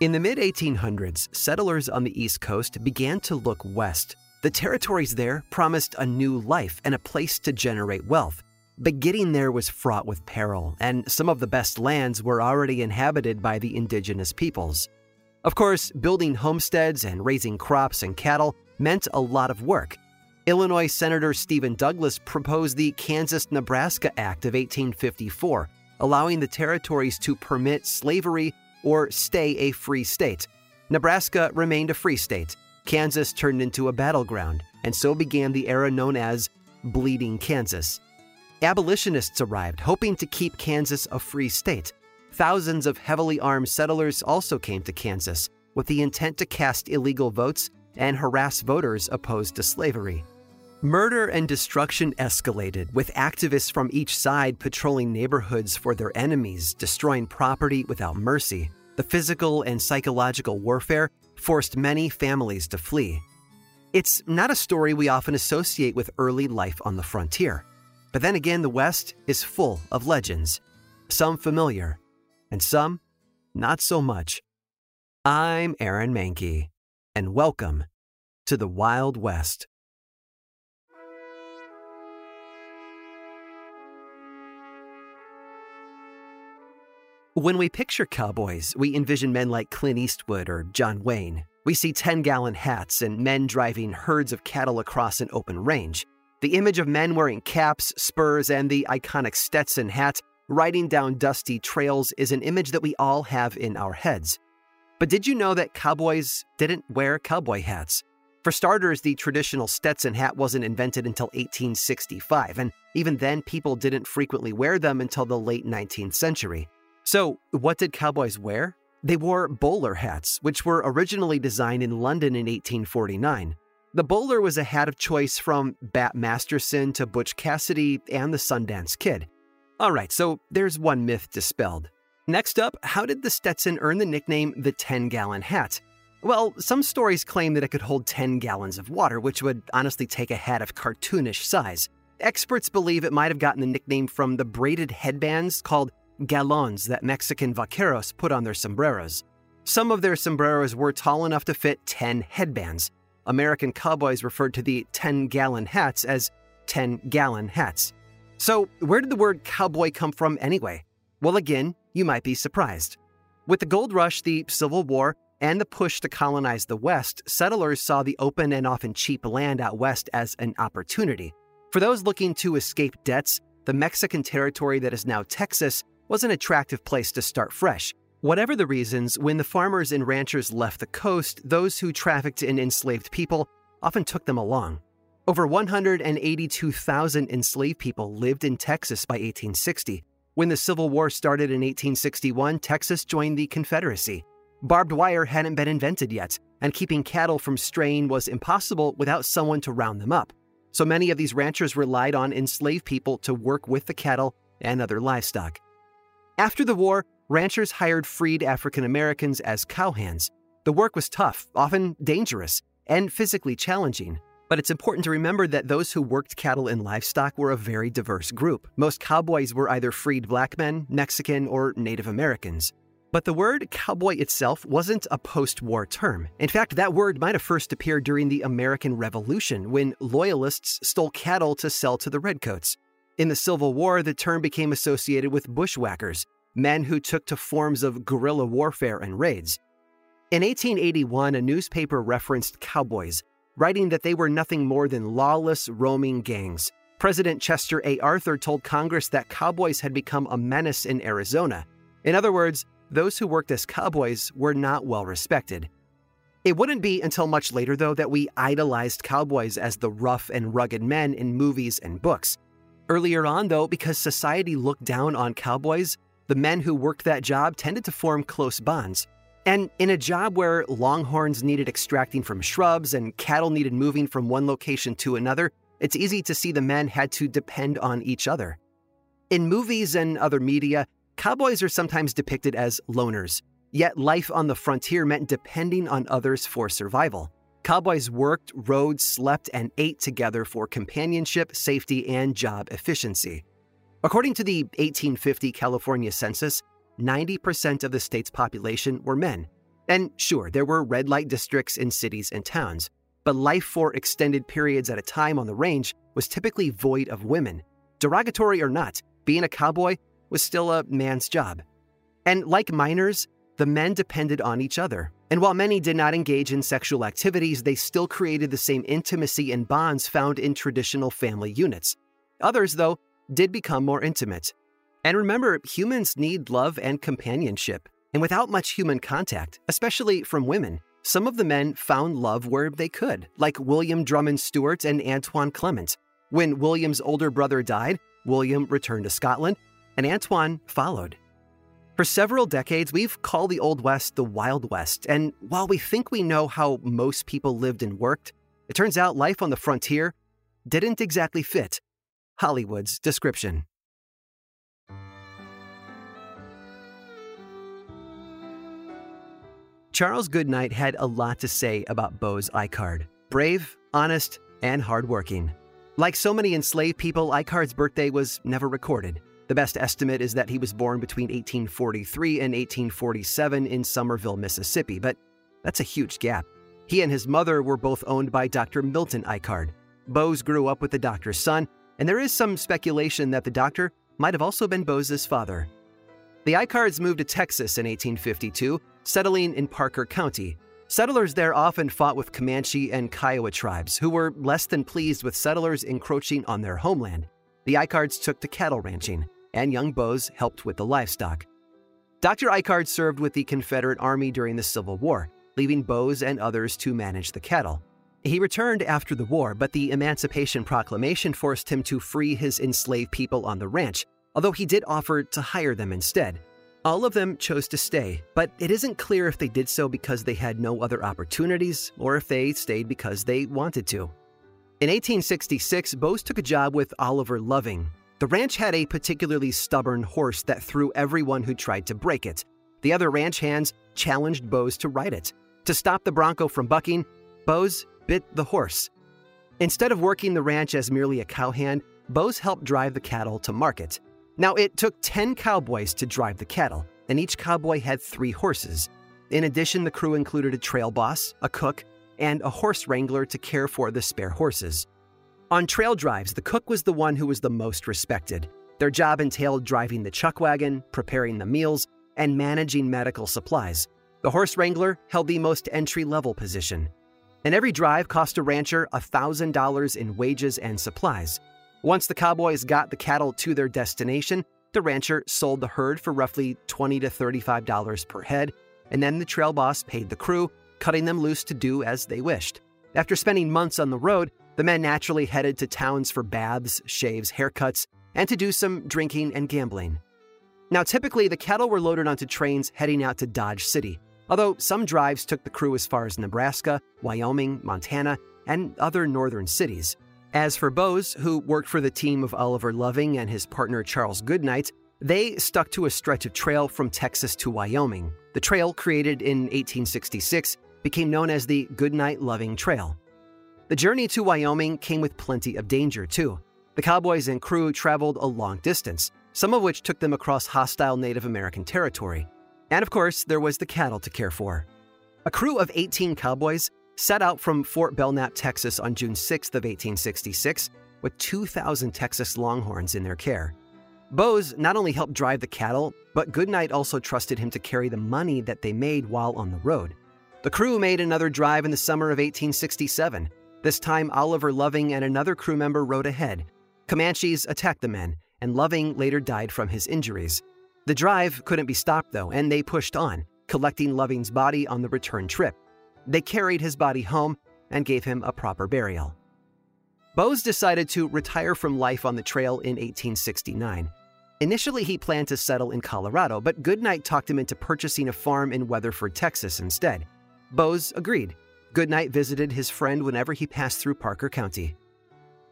In the mid 1800s, settlers on the East Coast began to look west. The territories there promised a new life and a place to generate wealth. But getting there was fraught with peril, and some of the best lands were already inhabited by the indigenous peoples. Of course, building homesteads and raising crops and cattle meant a lot of work. Illinois Senator Stephen Douglas proposed the Kansas Nebraska Act of 1854, allowing the territories to permit slavery or stay a free state. Nebraska remained a free state. Kansas turned into a battleground, and so began the era known as Bleeding Kansas. Abolitionists arrived, hoping to keep Kansas a free state. Thousands of heavily armed settlers also came to Kansas with the intent to cast illegal votes and harass voters opposed to slavery. Murder and destruction escalated, with activists from each side patrolling neighborhoods for their enemies, destroying property without mercy. The physical and psychological warfare forced many families to flee. It's not a story we often associate with early life on the frontier. But then again, the West is full of legends, some familiar, and some not so much. I'm Aaron Mahnke, and welcome to the Wild West. When we picture cowboys, we envision men like Clint Eastwood or John Wayne. We see 10 gallon hats and men driving herds of cattle across an open range. The image of men wearing caps, spurs, and the iconic Stetson hat riding down dusty trails is an image that we all have in our heads. But did you know that cowboys didn't wear cowboy hats? For starters, the traditional Stetson hat wasn't invented until 1865, and even then, people didn't frequently wear them until the late 19th century. So, what did cowboys wear? They wore bowler hats, which were originally designed in London in 1849. The bowler was a hat of choice from Bat Masterson to Butch Cassidy and the Sundance Kid. All right, so there's one myth dispelled. Next up, how did the Stetson earn the nickname the 10 gallon hat? Well, some stories claim that it could hold 10 gallons of water, which would honestly take a hat of cartoonish size. Experts believe it might have gotten the nickname from the braided headbands called galons that Mexican vaqueros put on their sombreros. Some of their sombreros were tall enough to fit 10 headbands. American cowboys referred to the 10 gallon hats as 10 gallon hats. So, where did the word cowboy come from anyway? Well, again, you might be surprised. With the gold rush, the Civil War, and the push to colonize the West, settlers saw the open and often cheap land out west as an opportunity. For those looking to escape debts, the Mexican territory that is now Texas was an attractive place to start fresh. Whatever the reasons, when the farmers and ranchers left the coast, those who trafficked in enslaved people often took them along. Over 182,000 enslaved people lived in Texas by 1860. When the Civil War started in 1861, Texas joined the Confederacy. Barbed wire hadn't been invented yet, and keeping cattle from straying was impossible without someone to round them up. So many of these ranchers relied on enslaved people to work with the cattle and other livestock. After the war, ranchers hired freed African Americans as cowhands. The work was tough, often dangerous, and physically challenging. But it's important to remember that those who worked cattle and livestock were a very diverse group. Most cowboys were either freed black men, Mexican, or Native Americans. But the word cowboy itself wasn't a post war term. In fact, that word might have first appeared during the American Revolution when loyalists stole cattle to sell to the redcoats. In the Civil War, the term became associated with bushwhackers, men who took to forms of guerrilla warfare and raids. In 1881, a newspaper referenced cowboys, writing that they were nothing more than lawless, roaming gangs. President Chester A. Arthur told Congress that cowboys had become a menace in Arizona. In other words, those who worked as cowboys were not well respected. It wouldn't be until much later, though, that we idolized cowboys as the rough and rugged men in movies and books. Earlier on, though, because society looked down on cowboys, the men who worked that job tended to form close bonds. And in a job where longhorns needed extracting from shrubs and cattle needed moving from one location to another, it's easy to see the men had to depend on each other. In movies and other media, cowboys are sometimes depicted as loners, Yet life on the frontier meant depending on others for survival. Cowboys worked, rode, slept, and ate together for companionship, safety, and job efficiency. According to the 1850 California census, 90% of the state's population were men. And sure, there were red light districts in cities and towns, but life for extended periods at a time on the range was typically void of women. Derogatory or not, being a cowboy was still a man's job. And like miners, the men depended on each other. And while many did not engage in sexual activities, they still created the same intimacy and bonds found in traditional family units. Others, though, did become more intimate. And remember, humans need love and companionship. And without much human contact, especially from women, some of the men found love where they could, like William Drummond Stewart and Antoine Clement. When William's older brother died, William returned to Scotland, and Antoine followed. For several decades, we've called the Old West the Wild West, and while we think we know how most people lived and worked, it turns out life on the frontier didn't exactly fit Hollywood's description. Charles Goodnight had a lot to say about Bose Ikard brave, honest, and hardworking. Like so many enslaved people, Ikard's birthday was never recorded. The best estimate is that he was born between 1843 and 1847 in Somerville, Mississippi, but that's a huge gap. He and his mother were both owned by Dr. Milton Ikard. Bose grew up with the doctor's son, and there is some speculation that the doctor might have also been Bose's father. The Ichards moved to Texas in 1852, settling in Parker County. Settlers there often fought with Comanche and Kiowa tribes, who were less than pleased with settlers encroaching on their homeland. The Ichards took to cattle ranching and young Bose helped with the livestock. Dr. Ikard served with the Confederate Army during the Civil War, leaving Bose and others to manage the cattle. He returned after the war, but the Emancipation Proclamation forced him to free his enslaved people on the ranch, although he did offer to hire them instead. All of them chose to stay, but it isn't clear if they did so because they had no other opportunities or if they stayed because they wanted to. In 1866, Bose took a job with Oliver Loving, the ranch had a particularly stubborn horse that threw everyone who tried to break it. The other ranch hands challenged Bose to ride it. To stop the bronco from bucking, Bose bit the horse. Instead of working the ranch as merely a cowhand, Bose helped drive the cattle to market. Now, it took 10 cowboys to drive the cattle, and each cowboy had three horses. In addition, the crew included a trail boss, a cook, and a horse wrangler to care for the spare horses. On trail drives, the cook was the one who was the most respected. Their job entailed driving the chuck wagon, preparing the meals, and managing medical supplies. The horse wrangler held the most entry level position. And every drive cost a rancher $1,000 in wages and supplies. Once the cowboys got the cattle to their destination, the rancher sold the herd for roughly 20 to $35 per head, and then the trail boss paid the crew, cutting them loose to do as they wished. After spending months on the road, the men naturally headed to towns for baths, shaves, haircuts, and to do some drinking and gambling. Now, typically, the cattle were loaded onto trains heading out to Dodge City, although some drives took the crew as far as Nebraska, Wyoming, Montana, and other northern cities. As for Bose, who worked for the team of Oliver Loving and his partner Charles Goodnight, they stuck to a stretch of trail from Texas to Wyoming. The trail, created in 1866, became known as the Goodnight Loving Trail. The journey to Wyoming came with plenty of danger, too. The cowboys and crew traveled a long distance, some of which took them across hostile Native American territory. And of course, there was the cattle to care for. A crew of 18 cowboys set out from Fort Belknap, Texas on June 6th of 1866, with 2,000 Texas Longhorns in their care. Bose not only helped drive the cattle, but Goodnight also trusted him to carry the money that they made while on the road. The crew made another drive in the summer of 1867. This time, Oliver Loving and another crew member rode ahead. Comanches attacked the men, and Loving later died from his injuries. The drive couldn't be stopped, though, and they pushed on, collecting Loving's body on the return trip. They carried his body home and gave him a proper burial. Bose decided to retire from life on the trail in 1869. Initially, he planned to settle in Colorado, but Goodnight talked him into purchasing a farm in Weatherford, Texas instead. Bose agreed. Goodnight visited his friend whenever he passed through Parker County.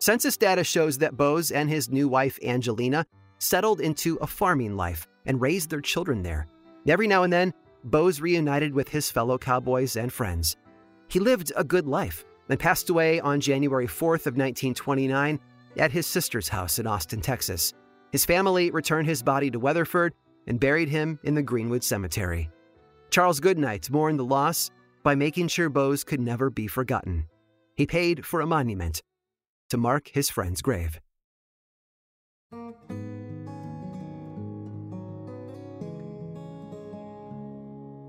Census data shows that Bose and his new wife, Angelina, settled into a farming life and raised their children there. Every now and then, Bose reunited with his fellow cowboys and friends. He lived a good life and passed away on January 4th of 1929 at his sister's house in Austin, Texas. His family returned his body to Weatherford and buried him in the Greenwood Cemetery. Charles Goodnight mourned the loss by making sure Bose could never be forgotten. He paid for a monument to mark his friend's grave.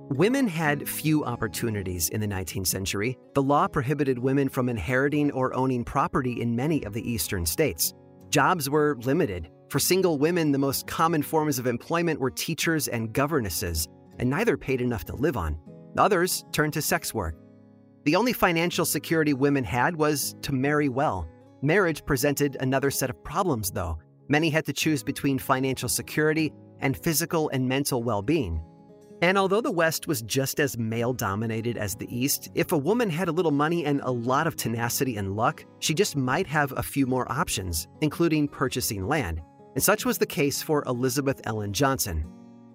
Women had few opportunities in the 19th century. The law prohibited women from inheriting or owning property in many of the eastern states. Jobs were limited. For single women, the most common forms of employment were teachers and governesses, and neither paid enough to live on. Others turned to sex work. The only financial security women had was to marry well. Marriage presented another set of problems, though. Many had to choose between financial security and physical and mental well being. And although the West was just as male dominated as the East, if a woman had a little money and a lot of tenacity and luck, she just might have a few more options, including purchasing land. And such was the case for Elizabeth Ellen Johnson.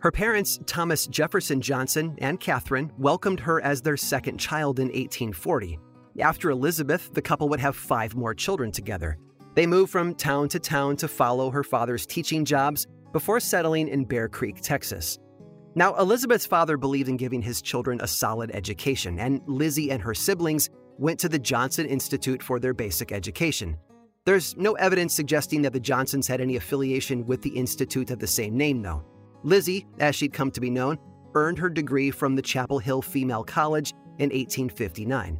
Her parents, Thomas Jefferson Johnson and Catherine, welcomed her as their second child in 1840. After Elizabeth, the couple would have five more children together. They moved from town to town to follow her father's teaching jobs before settling in Bear Creek, Texas. Now, Elizabeth's father believed in giving his children a solid education, and Lizzie and her siblings went to the Johnson Institute for their basic education. There's no evidence suggesting that the Johnsons had any affiliation with the institute of the same name, though. Lizzie, as she'd come to be known, earned her degree from the Chapel Hill Female College in 1859.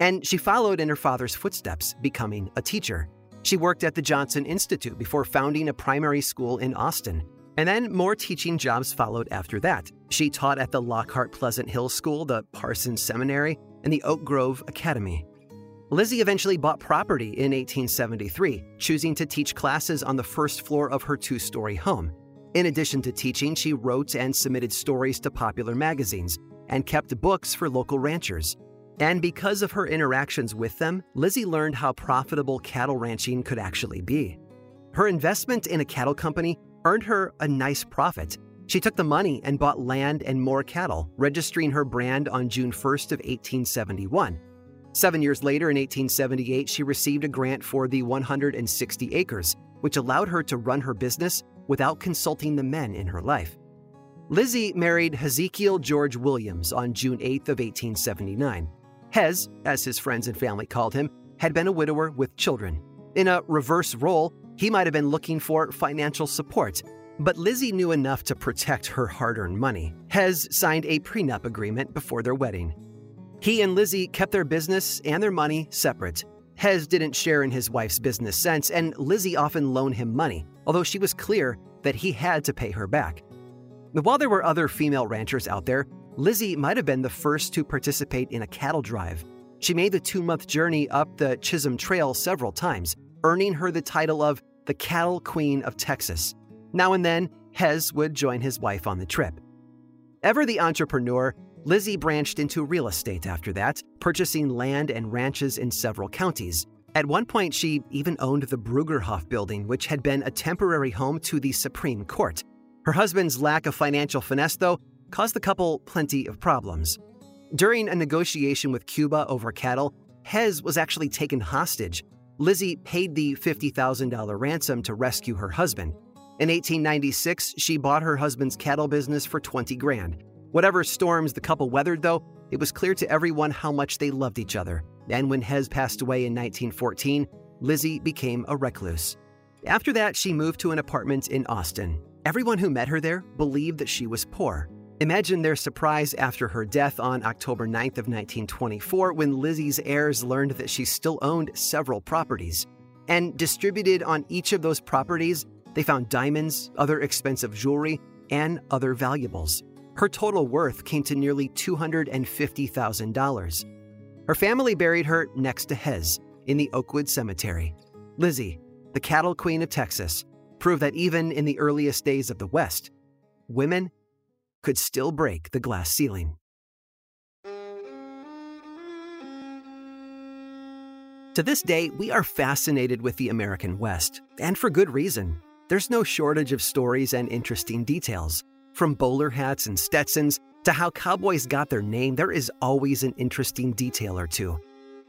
And she followed in her father's footsteps, becoming a teacher. She worked at the Johnson Institute before founding a primary school in Austin and then more teaching jobs followed after that. She taught at the Lockhart Pleasant Hill School, the Parsons Seminary, and the Oak Grove Academy. Lizzie eventually bought property in 1873, choosing to teach classes on the first floor of her two story home. In addition to teaching, she wrote and submitted stories to popular magazines and kept books for local ranchers. And because of her interactions with them, Lizzie learned how profitable cattle ranching could actually be. Her investment in a cattle company earned her a nice profit. She took the money and bought land and more cattle, registering her brand on June 1st of 1871. Seven years later, in 1878, she received a grant for the 160 acres, which allowed her to run her business without consulting the men in her life. Lizzie married Hezekiel George Williams on June 8th of 1879. Hez, as his friends and family called him, had been a widower with children. In a reverse role, he might have been looking for financial support, but Lizzie knew enough to protect her hard earned money. Hez signed a prenup agreement before their wedding. He and Lizzie kept their business and their money separate. Hez didn't share in his wife's business sense, and Lizzie often loaned him money, although she was clear that he had to pay her back. While there were other female ranchers out there, Lizzie might have been the first to participate in a cattle drive. She made the two month journey up the Chisholm Trail several times, earning her the title of the Cattle Queen of Texas. Now and then, Hez would join his wife on the trip. Ever the entrepreneur, Lizzie branched into real estate after that, purchasing land and ranches in several counties. At one point, she even owned the Bruggerhoff building, which had been a temporary home to the Supreme Court. Her husband's lack of financial finesse, though, caused the couple plenty of problems. During a negotiation with Cuba over cattle, Hez was actually taken hostage Lizzie paid the $50,000 ransom to rescue her husband. In 1896, she bought her husband's cattle business for 20 grand. Whatever storms the couple weathered, though, it was clear to everyone how much they loved each other. And when Hez passed away in 1914, Lizzie became a recluse. After that, she moved to an apartment in Austin. Everyone who met her there believed that she was poor. Imagine their surprise after her death on October 9th of 1924 when Lizzie's heirs learned that she still owned several properties. And distributed on each of those properties, they found diamonds, other expensive jewelry, and other valuables. Her total worth came to nearly $250,000. Her family buried her next to Hez in the Oakwood Cemetery. Lizzie, the cattle queen of Texas, proved that even in the earliest days of the West, women could still break the glass ceiling. To this day, we are fascinated with the American West, and for good reason. There's no shortage of stories and interesting details. From bowler hats and Stetsons to how cowboys got their name, there is always an interesting detail or two.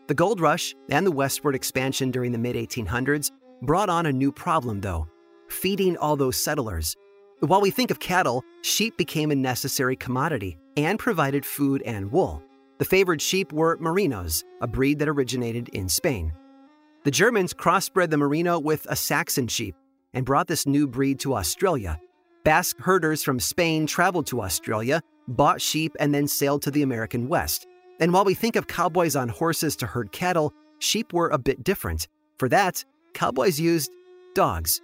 The gold rush and the westward expansion during the mid 1800s brought on a new problem, though feeding all those settlers. While we think of cattle, sheep became a necessary commodity and provided food and wool. The favored sheep were Merinos, a breed that originated in Spain. The Germans crossbred the Merino with a Saxon sheep and brought this new breed to Australia. Basque herders from Spain traveled to Australia, bought sheep, and then sailed to the American West. And while we think of cowboys on horses to herd cattle, sheep were a bit different. For that, cowboys used dogs.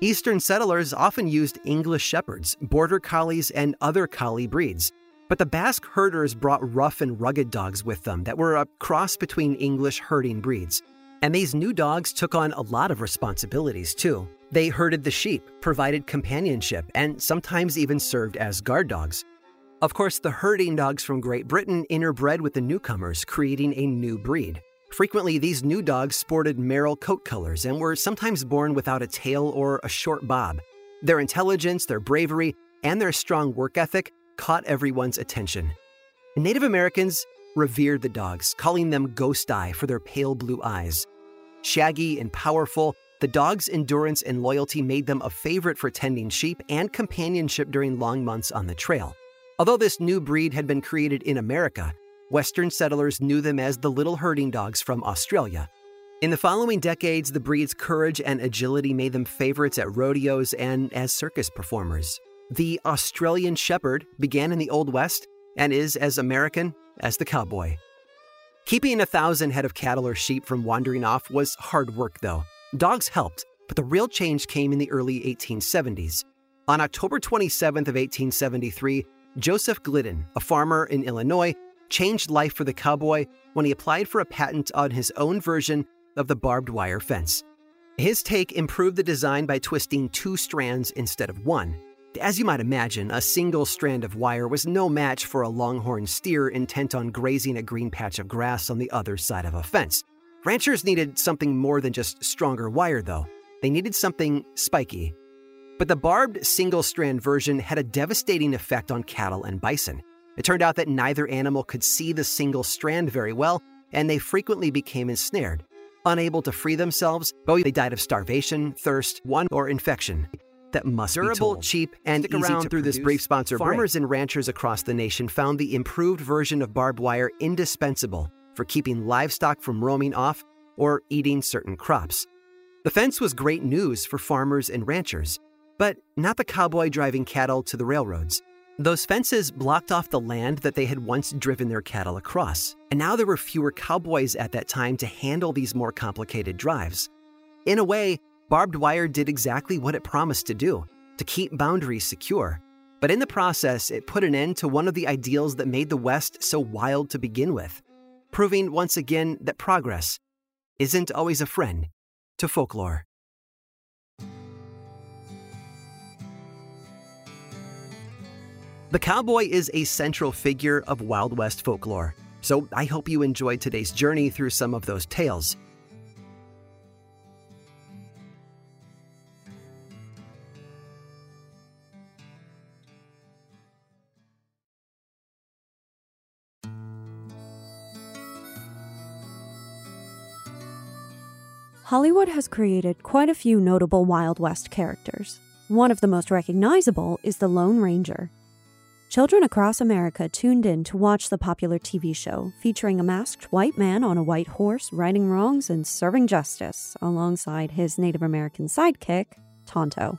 Eastern settlers often used English shepherds, border collies, and other collie breeds. But the Basque herders brought rough and rugged dogs with them that were a cross between English herding breeds. And these new dogs took on a lot of responsibilities too. They herded the sheep, provided companionship, and sometimes even served as guard dogs. Of course, the herding dogs from Great Britain interbred with the newcomers, creating a new breed. Frequently, these new dogs sported merle coat colors and were sometimes born without a tail or a short bob. Their intelligence, their bravery, and their strong work ethic caught everyone's attention. Native Americans revered the dogs, calling them ghost eye for their pale blue eyes. Shaggy and powerful, the dog's endurance and loyalty made them a favorite for tending sheep and companionship during long months on the trail. Although this new breed had been created in America, Western settlers knew them as the little herding dogs from Australia. In the following decades, the breed's courage and agility made them favorites at rodeos and as circus performers. The Australian Shepherd began in the Old West and is as American as the cowboy. Keeping a thousand head of cattle or sheep from wandering off was hard work, though. Dogs helped, but the real change came in the early 1870s. On October 27th of 1873, Joseph Glidden, a farmer in Illinois, changed life for the cowboy when he applied for a patent on his own version of the barbed wire fence. His take improved the design by twisting two strands instead of one. As you might imagine, a single strand of wire was no match for a longhorn steer intent on grazing a green patch of grass on the other side of a fence. Ranchers needed something more than just stronger wire, though. They needed something spiky. But the barbed single strand version had a devastating effect on cattle and bison. It turned out that neither animal could see the single strand very well, and they frequently became ensnared. Unable to free themselves, both they died of starvation, thirst, one, or infection. That must Durable, cheap, and Stick easy around through produce. this brief sponsor Farmers break. and ranchers across the nation found the improved version of barbed wire indispensable for keeping livestock from roaming off or eating certain crops. The fence was great news for farmers and ranchers, but not the cowboy driving cattle to the railroads. Those fences blocked off the land that they had once driven their cattle across, and now there were fewer cowboys at that time to handle these more complicated drives. In a way, barbed wire did exactly what it promised to do to keep boundaries secure. But in the process, it put an end to one of the ideals that made the West so wild to begin with, proving once again that progress isn't always a friend to folklore. The cowboy is a central figure of Wild West folklore, so I hope you enjoyed today's journey through some of those tales. Hollywood has created quite a few notable Wild West characters. One of the most recognizable is the Lone Ranger, Children across America tuned in to watch the popular TV show featuring a masked white man on a white horse righting wrongs and serving justice alongside his Native American sidekick, Tonto.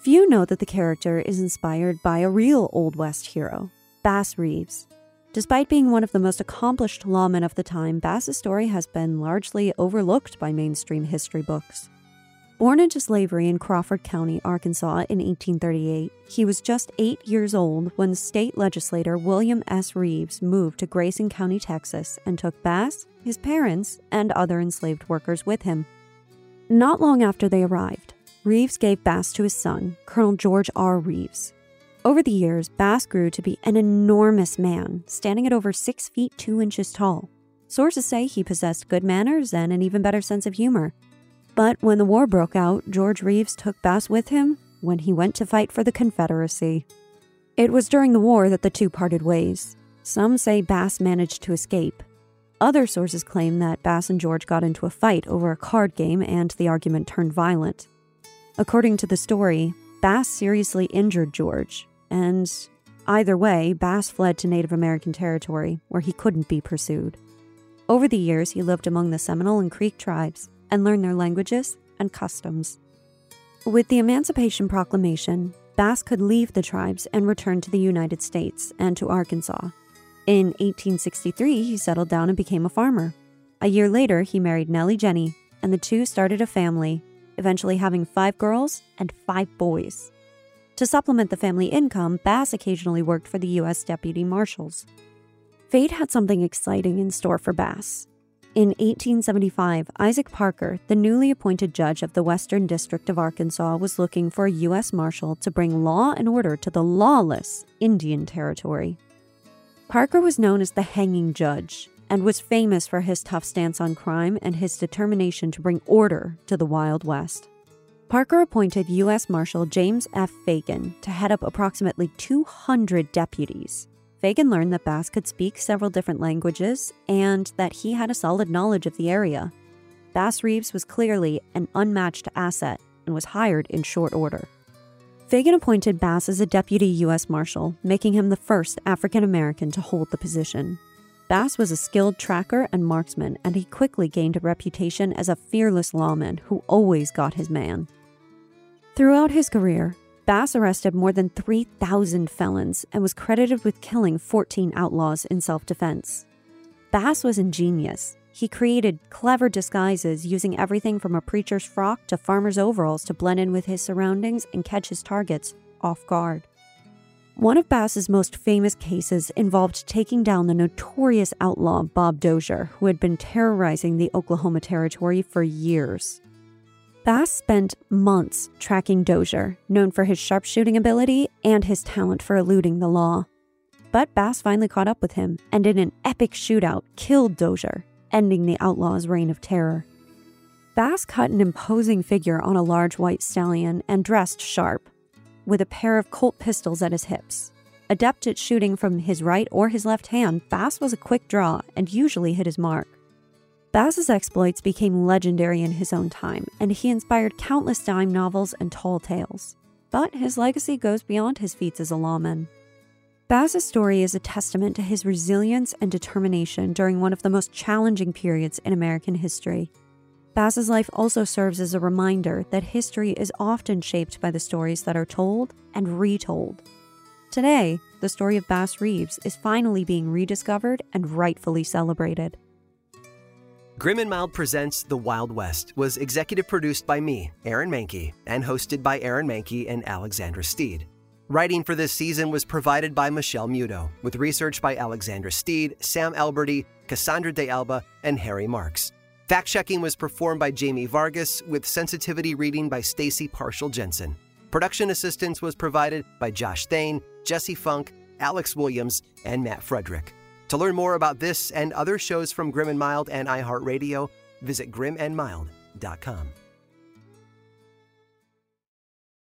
Few know that the character is inspired by a real Old West hero, Bass Reeves. Despite being one of the most accomplished lawmen of the time, Bass's story has been largely overlooked by mainstream history books. Born into slavery in Crawford County, Arkansas in 1838, he was just eight years old when state legislator William S. Reeves moved to Grayson County, Texas, and took Bass, his parents, and other enslaved workers with him. Not long after they arrived, Reeves gave Bass to his son, Colonel George R. Reeves. Over the years, Bass grew to be an enormous man, standing at over six feet two inches tall. Sources say he possessed good manners and an even better sense of humor. But when the war broke out, George Reeves took Bass with him when he went to fight for the Confederacy. It was during the war that the two parted ways. Some say Bass managed to escape. Other sources claim that Bass and George got into a fight over a card game and the argument turned violent. According to the story, Bass seriously injured George, and either way, Bass fled to Native American territory where he couldn't be pursued. Over the years, he lived among the Seminole and Creek tribes and learn their languages and customs. With the Emancipation Proclamation, Bass could leave the tribes and return to the United States and to Arkansas. In 1863, he settled down and became a farmer. A year later, he married Nellie Jenny, and the two started a family eventually having five girls and five boys. To supplement the family income, Bass occasionally worked for the U.S. Deputy Marshals. Fate had something exciting in store for Bass. In 1875, Isaac Parker, the newly appointed judge of the Western District of Arkansas, was looking for a U.S. Marshal to bring law and order to the lawless Indian Territory. Parker was known as the hanging judge and was famous for his tough stance on crime and his determination to bring order to the Wild West. Parker appointed U.S. Marshal James F. Fagan to head up approximately 200 deputies. Fagan learned that Bass could speak several different languages and that he had a solid knowledge of the area. Bass Reeves was clearly an unmatched asset and was hired in short order. Fagan appointed Bass as a deputy U.S. Marshal, making him the first African American to hold the position. Bass was a skilled tracker and marksman, and he quickly gained a reputation as a fearless lawman who always got his man. Throughout his career, Bass arrested more than 3,000 felons and was credited with killing 14 outlaws in self defense. Bass was ingenious. He created clever disguises using everything from a preacher's frock to farmer's overalls to blend in with his surroundings and catch his targets off guard. One of Bass's most famous cases involved taking down the notorious outlaw Bob Dozier, who had been terrorizing the Oklahoma Territory for years. Bass spent months tracking Dozier, known for his sharpshooting ability and his talent for eluding the law. But Bass finally caught up with him and, in an epic shootout, killed Dozier, ending the outlaw's reign of terror. Bass cut an imposing figure on a large white stallion and dressed sharp, with a pair of Colt pistols at his hips. Adept at shooting from his right or his left hand, Bass was a quick draw and usually hit his mark. Bass's exploits became legendary in his own time, and he inspired countless dime novels and tall tales. But his legacy goes beyond his feats as a lawman. Bass's story is a testament to his resilience and determination during one of the most challenging periods in American history. Bass's life also serves as a reminder that history is often shaped by the stories that are told and retold. Today, the story of Bass Reeves is finally being rediscovered and rightfully celebrated. Grim and Mild Presents The Wild West was executive produced by me, Aaron Mahnke, and hosted by Aaron Mahnke and Alexandra Steed. Writing for this season was provided by Michelle Muto, with research by Alexandra Steed, Sam Alberti, Cassandra De Alba, and Harry Marks. Fact checking was performed by Jamie Vargas with sensitivity reading by Stacy Partial Jensen. Production assistance was provided by Josh Thane, Jesse Funk, Alex Williams, and Matt Frederick. To learn more about this and other shows from Grim and Mild and iHeartRadio, visit grimandmild.com.